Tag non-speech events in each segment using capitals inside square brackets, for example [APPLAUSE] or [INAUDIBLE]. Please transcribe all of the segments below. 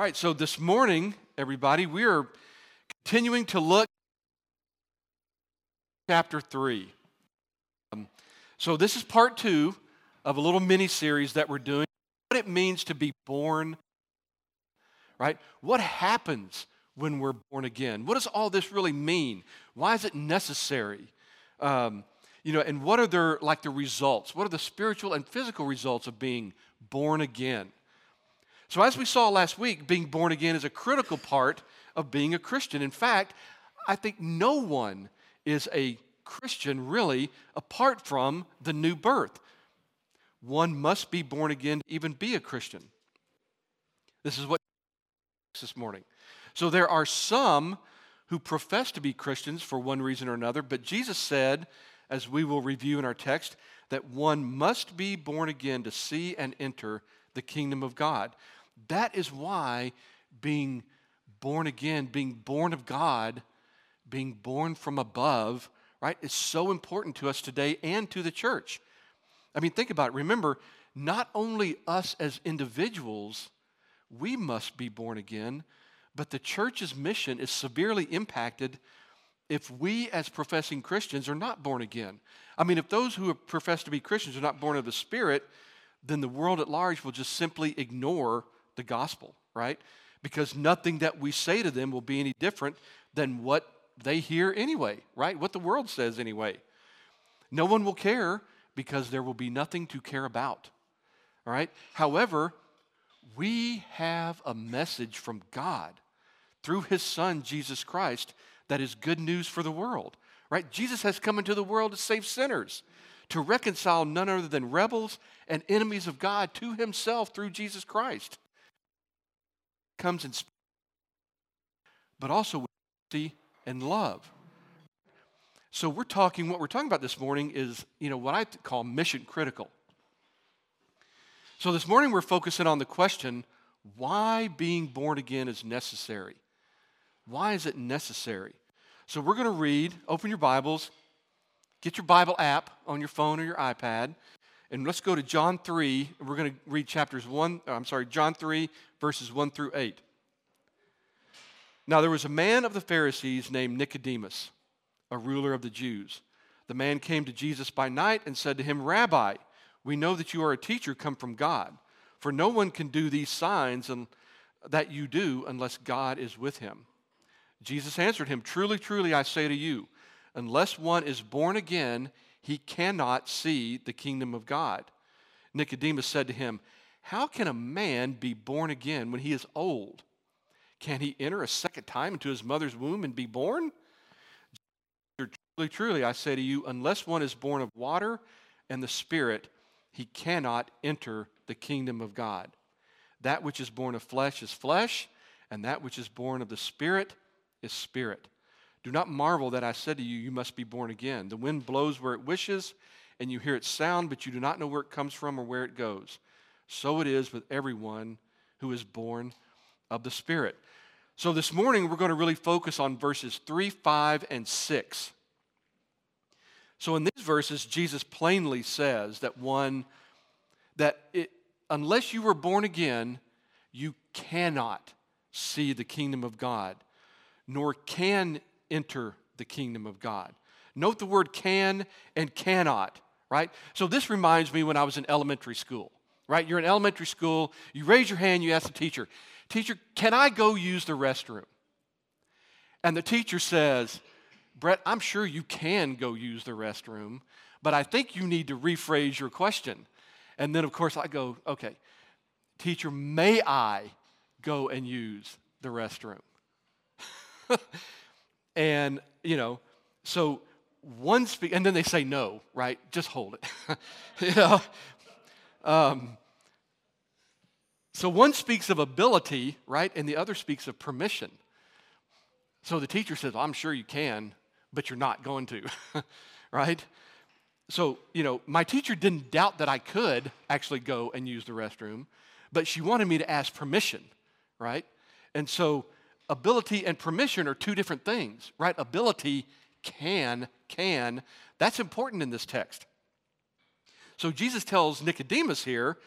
All right, so this morning, everybody, we are continuing to look chapter 3. Um, so this is part 2 of a little mini series that we're doing what it means to be born right? What happens when we're born again? What does all this really mean? Why is it necessary? Um, you know, and what are their like the results? What are the spiritual and physical results of being born again? So, as we saw last week, being born again is a critical part of being a Christian. In fact, I think no one is a Christian really apart from the new birth. One must be born again to even be a Christian. This is what this morning. So there are some who profess to be Christians for one reason or another, but Jesus said, as we will review in our text, that one must be born again to see and enter the kingdom of God. That is why being born again, being born of God, being born from above, right, is so important to us today and to the church. I mean, think about it. Remember, not only us as individuals, we must be born again, but the church's mission is severely impacted if we, as professing Christians, are not born again. I mean, if those who profess to be Christians are not born of the Spirit, then the world at large will just simply ignore the gospel, right? Because nothing that we say to them will be any different than what they hear anyway, right? What the world says anyway. No one will care because there will be nothing to care about, all right? However, we have a message from God through his son, Jesus Christ, that is good news for the world, right? Jesus has come into the world to save sinners, to reconcile none other than rebels and enemies of God to himself through Jesus Christ comes in spirit, but also with mercy and love. So we're talking, what we're talking about this morning is, you know, what I call mission critical. So this morning we're focusing on the question why being born again is necessary. Why is it necessary? So we're going to read, open your Bibles, get your Bible app on your phone or your iPad, and let's go to John 3. We're going to read chapters 1, uh, I'm sorry, John 3, verses 1 through 8. Now there was a man of the Pharisees named Nicodemus, a ruler of the Jews. The man came to Jesus by night and said to him, Rabbi, we know that you are a teacher come from God, for no one can do these signs and, that you do unless God is with him. Jesus answered him, Truly, truly, I say to you, unless one is born again, he cannot see the kingdom of God. Nicodemus said to him, How can a man be born again when he is old? Can he enter a second time into his mother's womb and be born? Truly, truly, I say to you, unless one is born of water and the Spirit, he cannot enter the kingdom of God. That which is born of flesh is flesh, and that which is born of the Spirit is spirit. Do not marvel that I said to you, You must be born again. The wind blows where it wishes, and you hear its sound, but you do not know where it comes from or where it goes. So it is with everyone who is born of the Spirit. So this morning, we're going to really focus on verses 3, 5, and 6. So in these verses, Jesus plainly says that one, that it, unless you were born again, you cannot see the kingdom of God, nor can enter the kingdom of God. Note the word can and cannot, right? So this reminds me when I was in elementary school, right? You're in elementary school, you raise your hand, you ask the teacher, Teacher, can I go use the restroom? And the teacher says, Brett, I'm sure you can go use the restroom, but I think you need to rephrase your question. And then, of course, I go, Okay, teacher, may I go and use the restroom? [LAUGHS] and, you know, so one speak, and then they say no, right? Just hold it. [LAUGHS] you know? Um, so one speaks of ability, right? And the other speaks of permission. So the teacher says, well, I'm sure you can, but you're not going to, [LAUGHS] right? So, you know, my teacher didn't doubt that I could actually go and use the restroom, but she wanted me to ask permission, right? And so ability and permission are two different things, right? Ability can, can. That's important in this text. So Jesus tells Nicodemus here,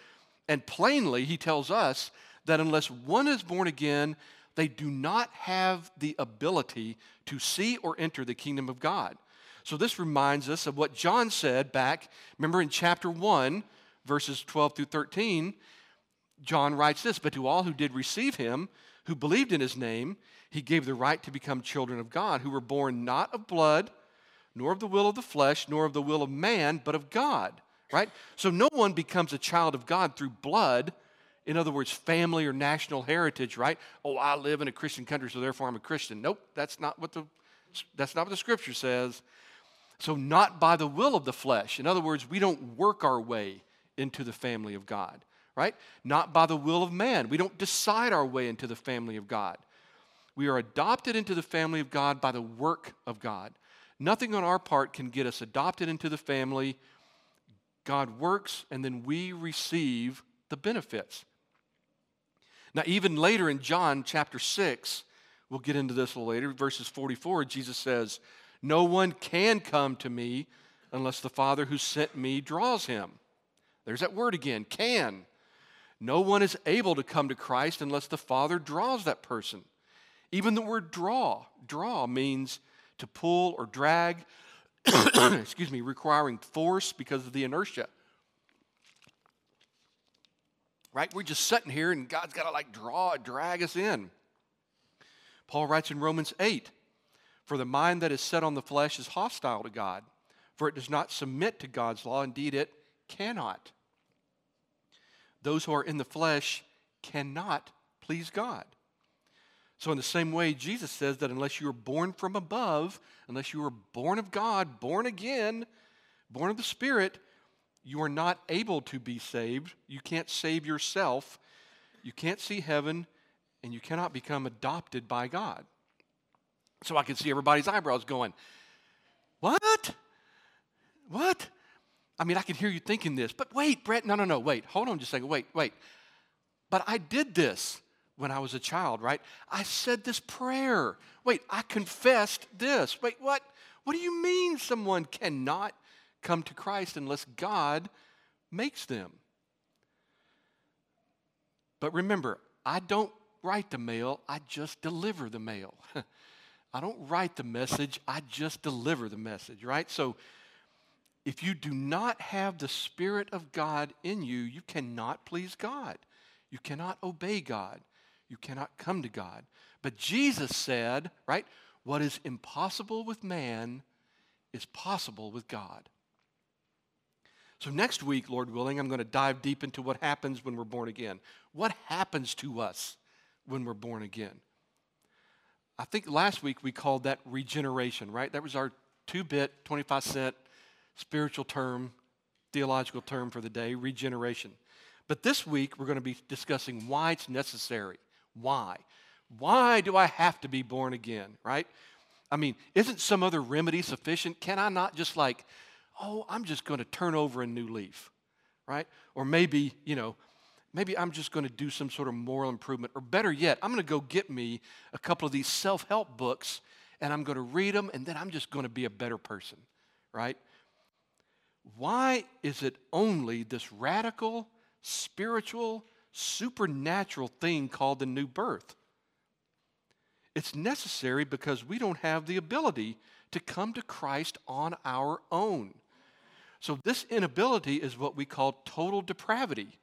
and plainly he tells us, that unless one is born again, they do not have the ability to see or enter the kingdom of God. So this reminds us of what John said back, remember in chapter 1, verses 12 through 13. John writes this But to all who did receive him, who believed in his name, he gave the right to become children of God, who were born not of blood, nor of the will of the flesh, nor of the will of man, but of God. Right? So no one becomes a child of God through blood. In other words, family or national heritage, right? Oh, I live in a Christian country, so therefore I'm a Christian. Nope, that's not what the that's not what the scripture says. So not by the will of the flesh. In other words, we don't work our way into the family of God, right? Not by the will of man. We don't decide our way into the family of God. We are adopted into the family of God by the work of God. Nothing on our part can get us adopted into the family. God works, and then we receive the benefits. Now, even later in John chapter 6, we'll get into this a little later, verses 44, Jesus says, No one can come to me unless the Father who sent me draws him. There's that word again, can. No one is able to come to Christ unless the Father draws that person. Even the word draw, draw means to pull or drag, [COUGHS] excuse me, requiring force because of the inertia. Right? We're just sitting here and God's got to like draw, drag us in. Paul writes in Romans 8 For the mind that is set on the flesh is hostile to God, for it does not submit to God's law. Indeed, it cannot. Those who are in the flesh cannot please God. So, in the same way, Jesus says that unless you are born from above, unless you are born of God, born again, born of the Spirit, you are not able to be saved. You can't save yourself. You can't see heaven, and you cannot become adopted by God. So I can see everybody's eyebrows going, What? What? I mean, I can hear you thinking this, but wait, Brett, no, no, no, wait, hold on just a second, wait, wait. But I did this when I was a child, right? I said this prayer. Wait, I confessed this. Wait, what? What do you mean someone cannot come to Christ unless God makes them? But remember, I don't write the mail, I just deliver the mail. [LAUGHS] I don't write the message, I just deliver the message, right? So if you do not have the Spirit of God in you, you cannot please God. You cannot obey God. You cannot come to God. But Jesus said, right, what is impossible with man is possible with God. So, next week, Lord willing, I'm going to dive deep into what happens when we're born again. What happens to us when we're born again? I think last week we called that regeneration, right? That was our two bit, 25 cent spiritual term, theological term for the day, regeneration. But this week, we're going to be discussing why it's necessary. Why? Why do I have to be born again, right? I mean, isn't some other remedy sufficient? Can I not just like, oh, I'm just going to turn over a new leaf, right? Or maybe, you know, maybe I'm just going to do some sort of moral improvement. Or better yet, I'm going to go get me a couple of these self help books and I'm going to read them and then I'm just going to be a better person, right? Why is it only this radical, spiritual, supernatural thing called the new birth? It's necessary because we don't have the ability to come to Christ on our own. So, this inability is what we call total depravity.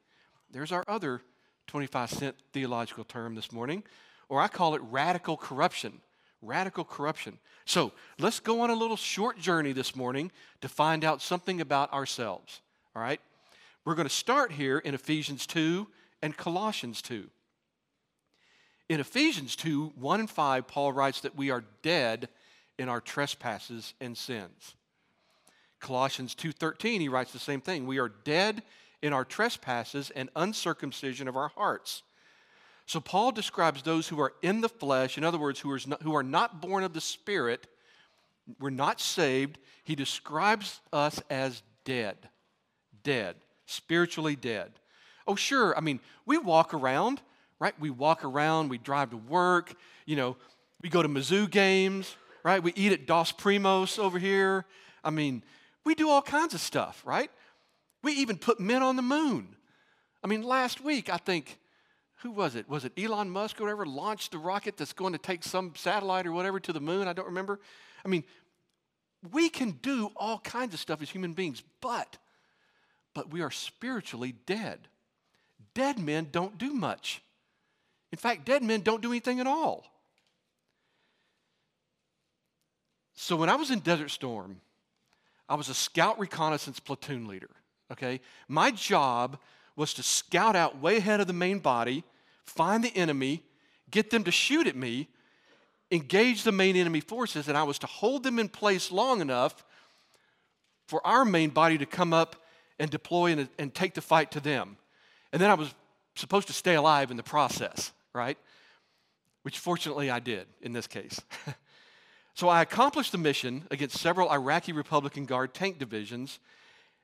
There's our other 25 cent theological term this morning, or I call it radical corruption radical corruption. So let's go on a little short journey this morning to find out something about ourselves. All right? We're going to start here in Ephesians 2 and Colossians 2. In Ephesians 2, 1 and 5, Paul writes that we are dead in our trespasses and sins. Colossians 2:13 he writes the same thing. We are dead in our trespasses and uncircumcision of our hearts so Paul describes those who are in the flesh, in other words, who are not, who are not born of the Spirit, we're not saved. He describes us as dead, dead, spiritually dead. Oh, sure, I mean, we walk around, right? We walk around, we drive to work, you know, we go to Mizzou games, right? We eat at Dos Primos over here. I mean, we do all kinds of stuff, right? We even put men on the moon. I mean, last week, I think who was it? Was it Elon Musk or whatever launched the rocket that's going to take some satellite or whatever to the moon? I don't remember. I mean, we can do all kinds of stuff as human beings, but but we are spiritually dead. Dead men don't do much. In fact, dead men don't do anything at all. So when I was in Desert Storm, I was a scout reconnaissance platoon leader. Okay? My job was to scout out way ahead of the main body, find the enemy, get them to shoot at me, engage the main enemy forces, and I was to hold them in place long enough for our main body to come up and deploy and, and take the fight to them. And then I was supposed to stay alive in the process, right? Which fortunately I did in this case. [LAUGHS] so I accomplished the mission against several Iraqi Republican Guard tank divisions.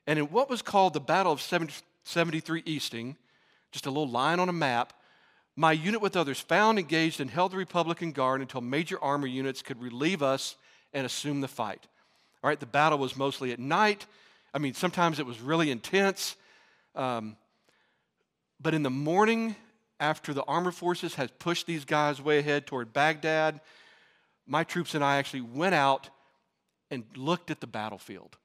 And in what was called the Battle of 73 Easting, just a little line on a map, my unit with others found, engaged, and held the Republican Guard until major armor units could relieve us and assume the fight. All right, the battle was mostly at night. I mean, sometimes it was really intense. Um, but in the morning, after the armored forces had pushed these guys way ahead toward Baghdad, my troops and I actually went out and looked at the battlefield.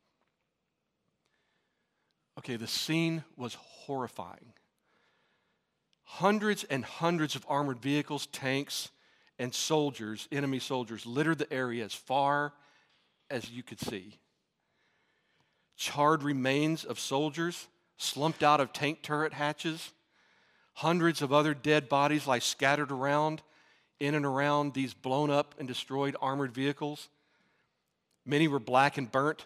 Okay, the scene was horrifying. Hundreds and hundreds of armored vehicles, tanks, and soldiers, enemy soldiers, littered the area as far as you could see. Charred remains of soldiers slumped out of tank turret hatches Hundreds of other dead bodies lie scattered around in and around these blown up and destroyed armored vehicles. Many were black and burnt,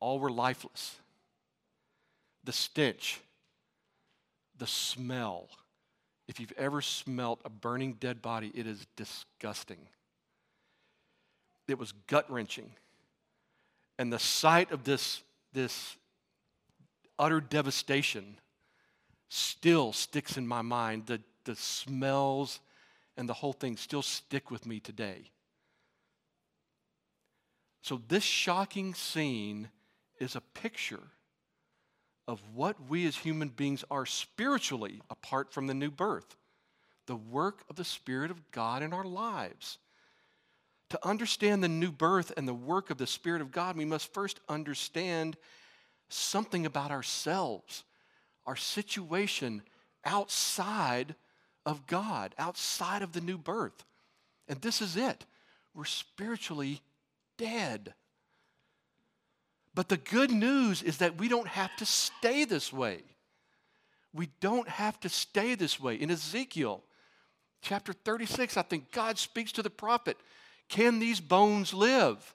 all were lifeless. The stench, the smell. If you've ever smelt a burning dead body, it is disgusting. It was gut wrenching. And the sight of this, this utter devastation still sticks in my mind. The, the smells and the whole thing still stick with me today. So, this shocking scene is a picture of what we as human beings are spiritually apart from the new birth the work of the Spirit of God in our lives. To understand the new birth and the work of the Spirit of God, we must first understand something about ourselves our situation outside of God, outside of the new birth. And this is it. We're spiritually dead. But the good news is that we don't have to stay this way. We don't have to stay this way. In Ezekiel chapter 36, I think God speaks to the prophet Can these bones live?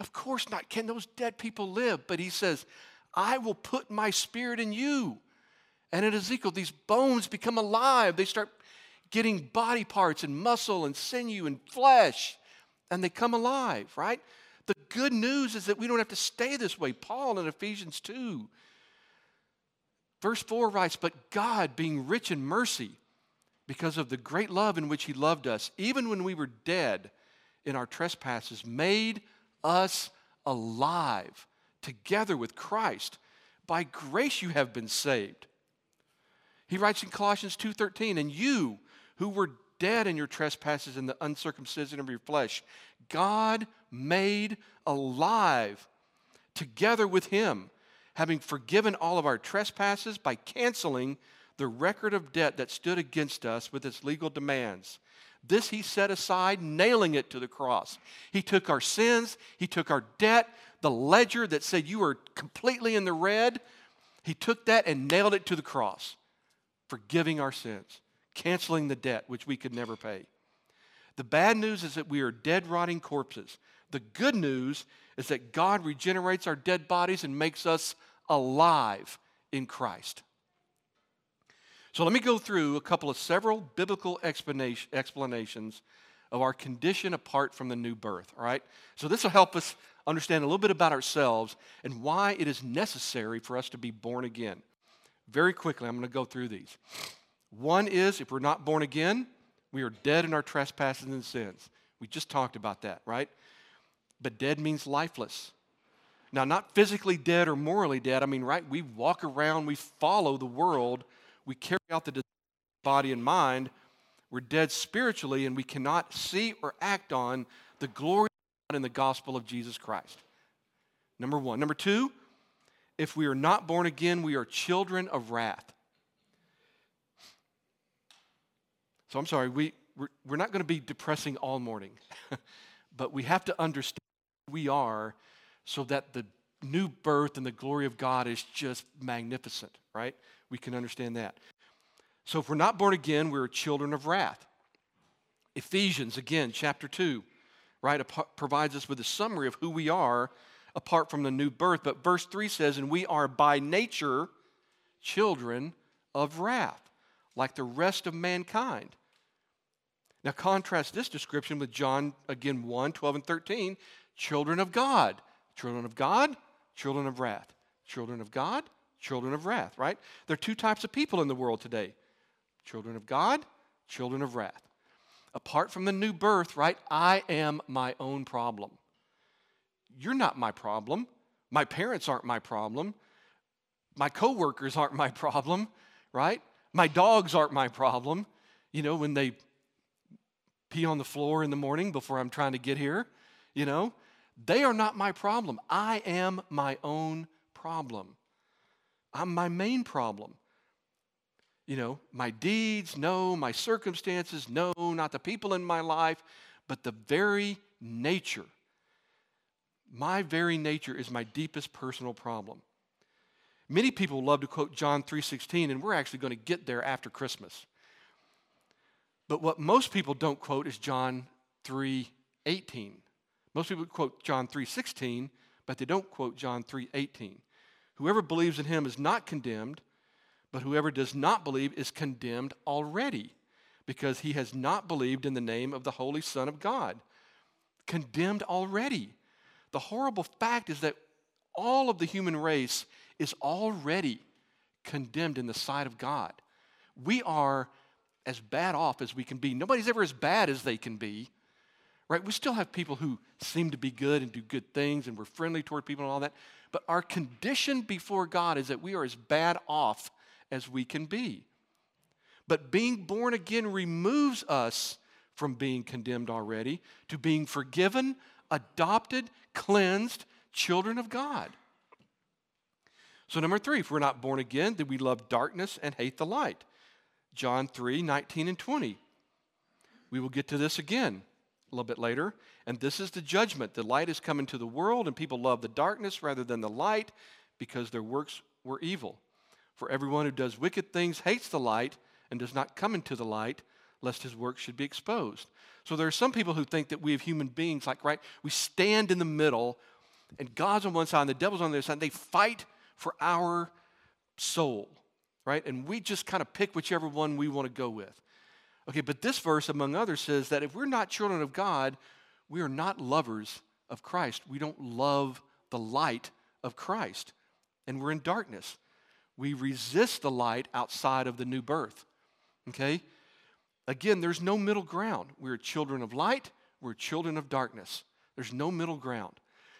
Of course not. Can those dead people live? But he says, I will put my spirit in you. And in Ezekiel, these bones become alive. They start getting body parts and muscle and sinew and flesh, and they come alive, right? The good news is that we don't have to stay this way. Paul in Ephesians 2, verse 4 writes, But God, being rich in mercy, because of the great love in which He loved us, even when we were dead in our trespasses, made us alive together with Christ. By grace you have been saved. He writes in Colossians 2:13, and you who were dead in your trespasses and the uncircumcision of your flesh, God made alive together with him, having forgiven all of our trespasses by canceling the record of debt that stood against us with its legal demands. This he set aside, nailing it to the cross. He took our sins, he took our debt, the ledger that said you were completely in the red, he took that and nailed it to the cross, forgiving our sins, canceling the debt which we could never pay. The bad news is that we are dead, rotting corpses. The good news is that God regenerates our dead bodies and makes us alive in Christ. So let me go through a couple of several biblical explanations of our condition apart from the new birth, all right? So this will help us understand a little bit about ourselves and why it is necessary for us to be born again. Very quickly, I'm going to go through these. One is if we're not born again, we are dead in our trespasses and sins. We just talked about that, right? But dead means lifeless. Now, not physically dead or morally dead. I mean, right? We walk around, we follow the world, we carry out the body and mind, we're dead spiritually and we cannot see or act on the glory of God in the gospel of Jesus Christ. Number one. Number two, if we are not born again, we are children of wrath. So I'm sorry, we, we're, we're not going to be depressing all morning, [LAUGHS] but we have to understand who we are so that the new birth and the glory of God is just magnificent, right? We can understand that. So if we're not born again, we're children of wrath. Ephesians, again, chapter 2, right, provides us with a summary of who we are apart from the new birth. But verse 3 says, And we are by nature children of wrath, like the rest of mankind. Now, contrast this description with John, again, 1 12 and 13. Children of God. Children of God, children of wrath. Children of God, children of wrath, right? There are two types of people in the world today children of God, children of wrath. Apart from the new birth, right, I am my own problem. You're not my problem. My parents aren't my problem. My coworkers aren't my [LAUGHS] problem, right? My dogs aren't my problem. You know, when they pee on the floor in the morning before I'm trying to get here, you know, they are not my problem. I am my own problem. I'm my main problem. You know, my deeds, no, my circumstances, no, not the people in my life, but the very nature. My very nature is my deepest personal problem. Many people love to quote John 3:16 and we're actually going to get there after Christmas. But what most people don't quote is John 3:18. Most people quote John 3:16, but they don't quote John 3:18. Whoever believes in him is not condemned, but whoever does not believe is condemned already, because he has not believed in the name of the holy son of God. Condemned already. The horrible fact is that all of the human race is already condemned in the sight of God. We are as bad off as we can be. Nobody's ever as bad as they can be, right? We still have people who seem to be good and do good things and we're friendly toward people and all that. But our condition before God is that we are as bad off as we can be. But being born again removes us from being condemned already to being forgiven, adopted, cleansed children of God. So, number three, if we're not born again, then we love darkness and hate the light. John 3 19 and 20. We will get to this again a little bit later. And this is the judgment. The light is come into the world, and people love the darkness rather than the light because their works were evil. For everyone who does wicked things hates the light and does not come into the light, lest his work should be exposed. So there are some people who think that we have human beings, like, right, we stand in the middle, and God's on one side and the devil's on the other side, and they fight for our soul right? And we just kind of pick whichever one we want to go with. Okay, but this verse, among others, says that if we're not children of God, we are not lovers of Christ. We don't love the light of Christ, and we're in darkness. We resist the light outside of the new birth. Okay? Again, there's no middle ground. We're children of light, we're children of darkness. There's no middle ground.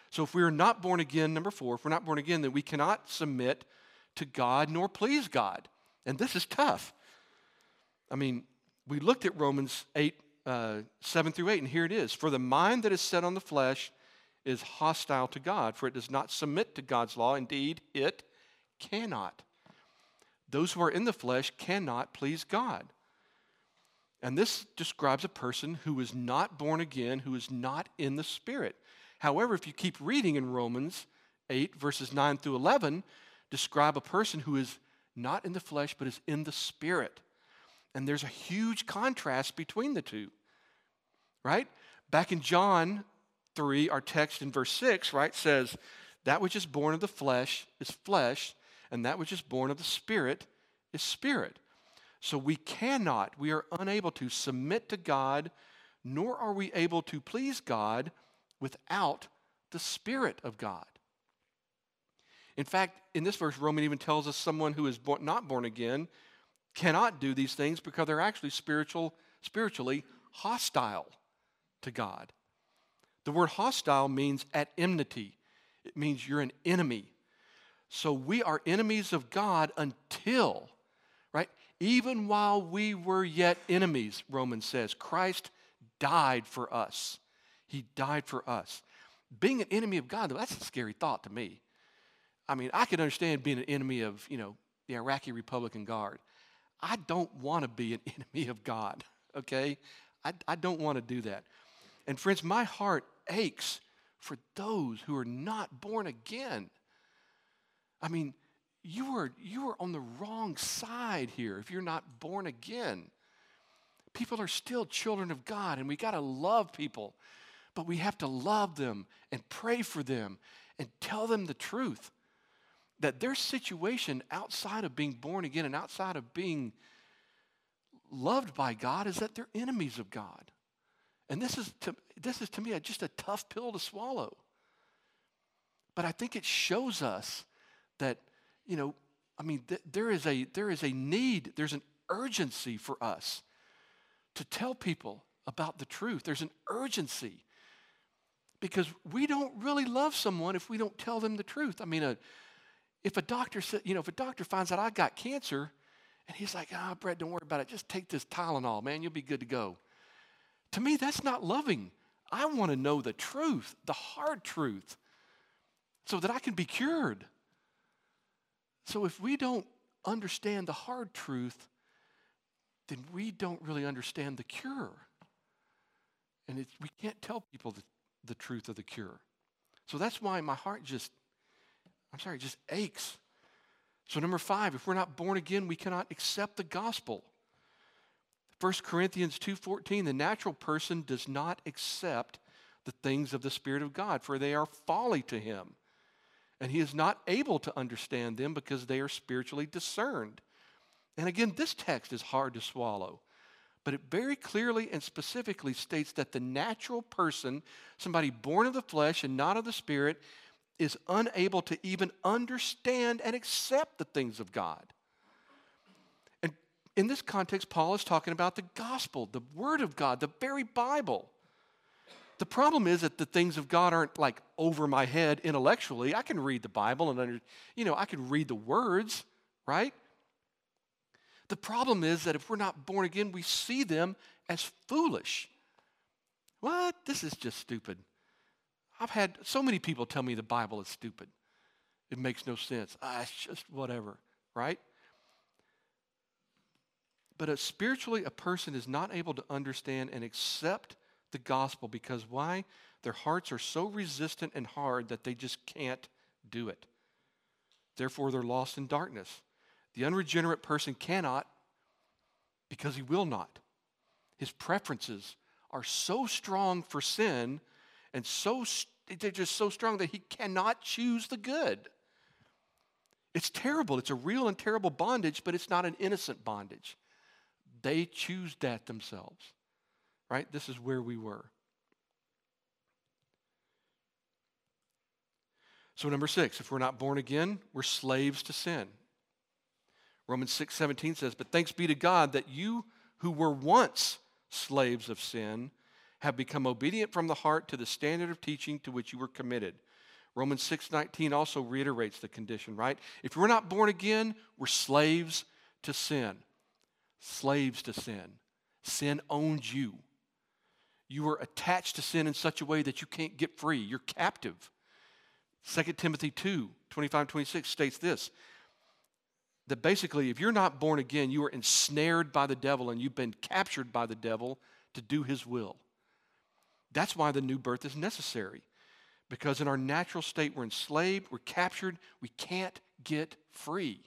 So if we are not born again, number four, if we're not born again, then we cannot submit to God nor please God. And this is tough. I mean, we looked at Romans 8, uh, 7 through 8, and here it is. For the mind that is set on the flesh is hostile to God, for it does not submit to God's law. Indeed, it cannot. Those who are in the flesh cannot please God. And this describes a person who is not born again, who is not in the Spirit. However, if you keep reading in Romans 8, verses 9 through 11, describe a person who is not in the flesh, but is in the spirit. And there's a huge contrast between the two, right? Back in John 3, our text in verse 6, right, says, That which is born of the flesh is flesh, and that which is born of the spirit is spirit. So we cannot, we are unable to submit to God, nor are we able to please God without the Spirit of God. In fact, in this verse, Roman even tells us someone who is born, not born again cannot do these things because they're actually spiritual, spiritually hostile to God. The word hostile means at enmity, it means you're an enemy. So we are enemies of God until, right? Even while we were yet enemies, Romans says, Christ died for us. He died for us. Being an enemy of God, that's a scary thought to me. I mean, I can understand being an enemy of, you know, the Iraqi Republican Guard. I don't want to be an [LAUGHS] enemy of God, okay? I, I don't want to do that. And friends, my heart aches for those who are not born again. I mean, you are, you are on the wrong side here if you're not born again. People are still children of God, and we got to love people, but we have to love them and pray for them and tell them the truth that their situation outside of being born again and outside of being loved by God is that they're enemies of God. And this is to, this is to me just a tough pill to swallow. But I think it shows us that, you know, I mean, th- there, is a, there is a need, there's an urgency for us to tell people about the truth. There's an urgency because we don't really love someone if we don't tell them the truth. I mean, a, if a doctor said, you know, if a doctor finds out I got cancer and he's like, ah, oh, Brett, don't worry about it. Just take this Tylenol, man. You'll be good to go. To me, that's not loving. I want to know the truth, the hard truth, so that I can be cured. So if we don't understand the hard truth, then we don't really understand the cure. And we can't tell people the, the truth of the cure. So that's why my heart just, I'm sorry, just aches. So, number five, if we're not born again, we cannot accept the gospel. 1 Corinthians 2:14 the natural person does not accept the things of the spirit of God for they are folly to him and he is not able to understand them because they are spiritually discerned. And again this text is hard to swallow. But it very clearly and specifically states that the natural person, somebody born of the flesh and not of the spirit, is unable to even understand and accept the things of God And in this context, Paul is talking about the gospel, the word of God, the very Bible. The problem is that the things of God aren't like over my head intellectually. I can read the Bible and under, you know, I can read the words, right? The problem is that if we're not born again, we see them as foolish. What? This is just stupid. I've had so many people tell me the Bible is stupid. It makes no sense. Ah, it's just whatever, right? But a, spiritually, a person is not able to understand and accept the gospel because why? Their hearts are so resistant and hard that they just can't do it. Therefore, they're lost in darkness. The unregenerate person cannot because he will not. His preferences are so strong for sin and so they're just so strong that he cannot choose the good. It's terrible. It's a real and terrible bondage, but it's not an innocent bondage. They choose that themselves. Right? This is where we were. So, number six, if we're not born again, we're slaves to sin. Romans 6 17 says, But thanks be to God that you who were once slaves of sin have become obedient from the heart to the standard of teaching to which you were committed. Romans 6 19 also reiterates the condition, right? If we're not born again, we're slaves to sin slaves to sin. Sin owns you. You are attached to sin in such a way that you can't get free. You're captive. 2 Timothy 2 25 26 states this that basically, if you're not born again, you are ensnared by the devil and you've been captured by the devil to do his will. That's why the new birth is necessary. Because in our natural state, we're enslaved, we're captured, we can't get free.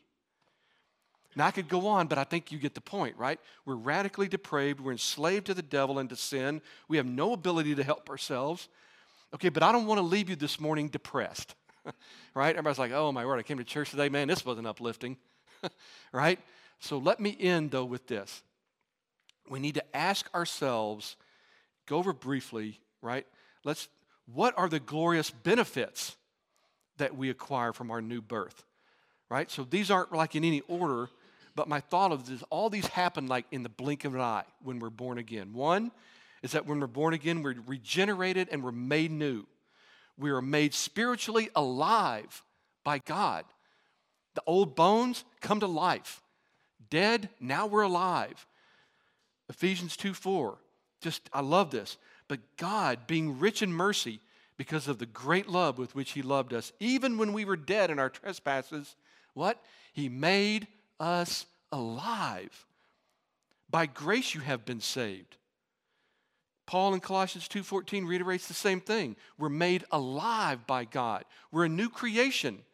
Now, I could go on, but I think you get the point, right? We're radically depraved. We're enslaved to the devil and to sin. We have no ability to help ourselves. Okay, but I don't want to leave you this morning depressed, [LAUGHS] right? Everybody's like, oh, my word, I came to church today. Man, this wasn't uplifting, [LAUGHS] right? So let me end, though, with this. We need to ask ourselves, go over briefly, right? Let's, what are the glorious benefits that we acquire from our new birth? Right? So these aren't like in any order, but my thought of this, all these happen like in the blink of an eye when we're born again. One is that when we're born again, we're regenerated and we're made new. We are made spiritually alive by God. The old bones come to life. Dead, now we're alive. Ephesians 2 4. Just, I love this. But God, being rich in mercy, because of the great love with which He loved us, even when we were dead in our trespasses, what? He made us alive. By grace you have been saved. Paul in Colossians 2:14 reiterates the same thing. We're made alive by God. We're a new creation.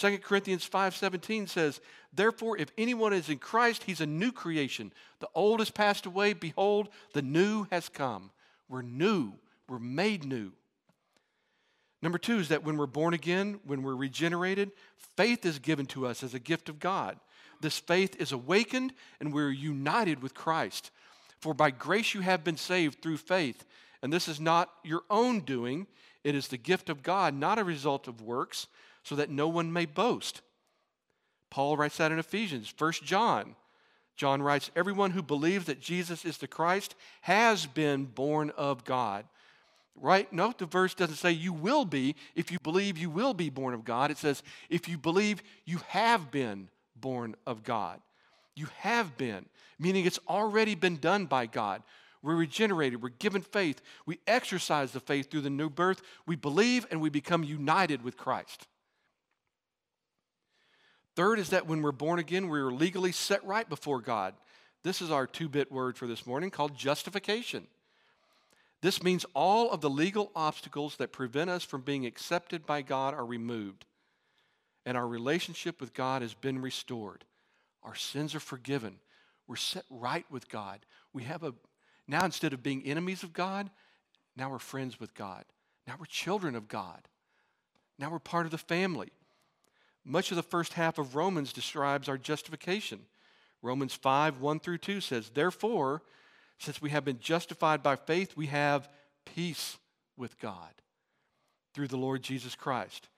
2 Corinthians 5:17 says, "Therefore if anyone is in Christ, he's a new creation. The old has passed away, behold, the new has come." We're new. We're made new. Number 2 is that when we're born again, when we're regenerated, faith is given to us as a gift of God. This faith is awakened and we're united with Christ. For by grace you have been saved through faith. And this is not your own doing, it is the gift of God, not a result of works, so that no one may boast. Paul writes that in Ephesians. 1 John. John writes, Everyone who believes that Jesus is the Christ has been born of God. Right? Note the verse doesn't say you will be. If you believe you will be born of God, it says if you believe you have been born of God. You have been, meaning it's already been done by God. We're regenerated, we're given faith, we exercise the faith through the new birth, we believe, and we become united with Christ. Third is that when we're born again, we're legally set right before God. This is our two bit word for this morning called justification. This means all of the legal obstacles that prevent us from being accepted by God are removed, and our relationship with God has been restored. Our sins are forgiven. We're set right with God. We have a, now instead of being enemies of God, now we're friends with God. Now we're children of God. Now we're part of the family. Much of the first half of Romans describes our justification. Romans 5 1 through 2 says, Therefore, since we have been justified by faith, we have peace with God through the Lord Jesus Christ.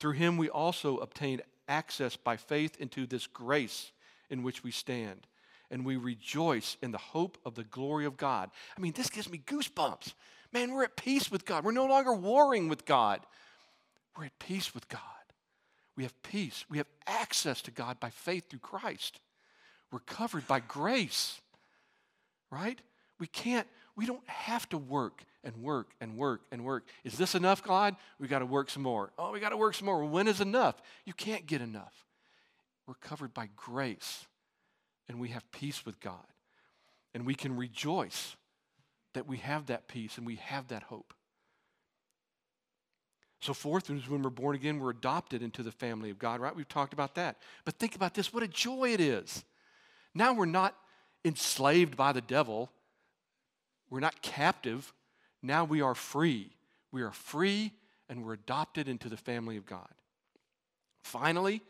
Through him, we also obtained access by faith into this grace in which we stand. And we rejoice in the hope of the glory of God. I mean, this gives me goosebumps. Man, we're at peace with God. We're no longer warring with God. We're at peace with God. We have peace. We have access to God by faith through Christ. We're covered by grace, right? We can't, we don't have to work and work and work and work. Is this enough, God? We got to work some more. Oh, we got to work some more. When is enough? You can't get enough. We're covered by grace and we have peace with God. And we can rejoice that we have that peace and we have that hope. So, fourth is when we're born again, we're adopted into the family of God, right? We've talked about that. But think about this what a joy it is. Now we're not enslaved by the devil, we're not captive. Now we are free. We are free and we're adopted into the family of God. Finally,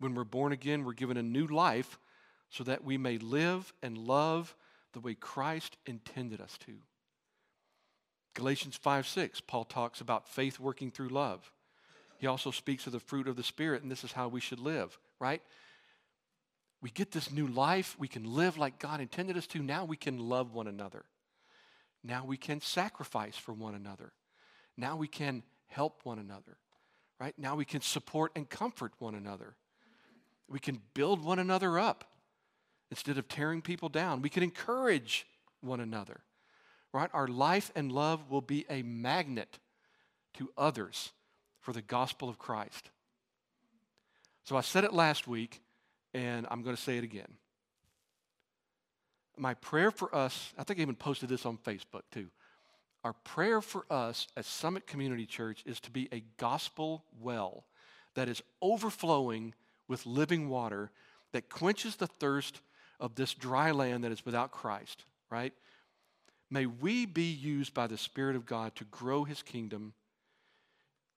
when we're born again, we're given a new life so that we may live and love the way Christ intended us to. Galatians 5 6, Paul talks about faith working through love. He also speaks of the fruit of the Spirit, and this is how we should live, right? We get this new life. We can live like God intended us to. Now we can love one another. Now we can sacrifice for one another. Now we can help one another, right? Now we can support and comfort one another. We can build one another up instead of tearing people down. We can encourage one another. Right? Our life and love will be a magnet to others for the gospel of Christ. So I said it last week, and I'm going to say it again. My prayer for us, I think I even posted this on Facebook too. Our prayer for us at Summit Community Church is to be a gospel well that is overflowing with living water that quenches the thirst of this dry land that is without Christ, right? May we be used by the Spirit of God to grow His kingdom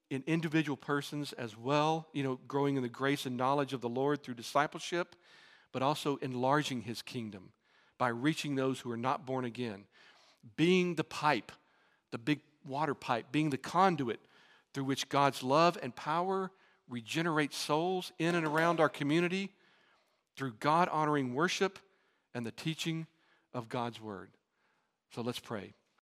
in individual persons as well, you know, growing in the grace and knowledge of the Lord through discipleship, but also enlarging His kingdom by reaching those who are not born again, being the pipe, the big water pipe, being the conduit through which God's love and power regenerate souls in and around our community through God honoring worship and the teaching of God's word. So let's pray.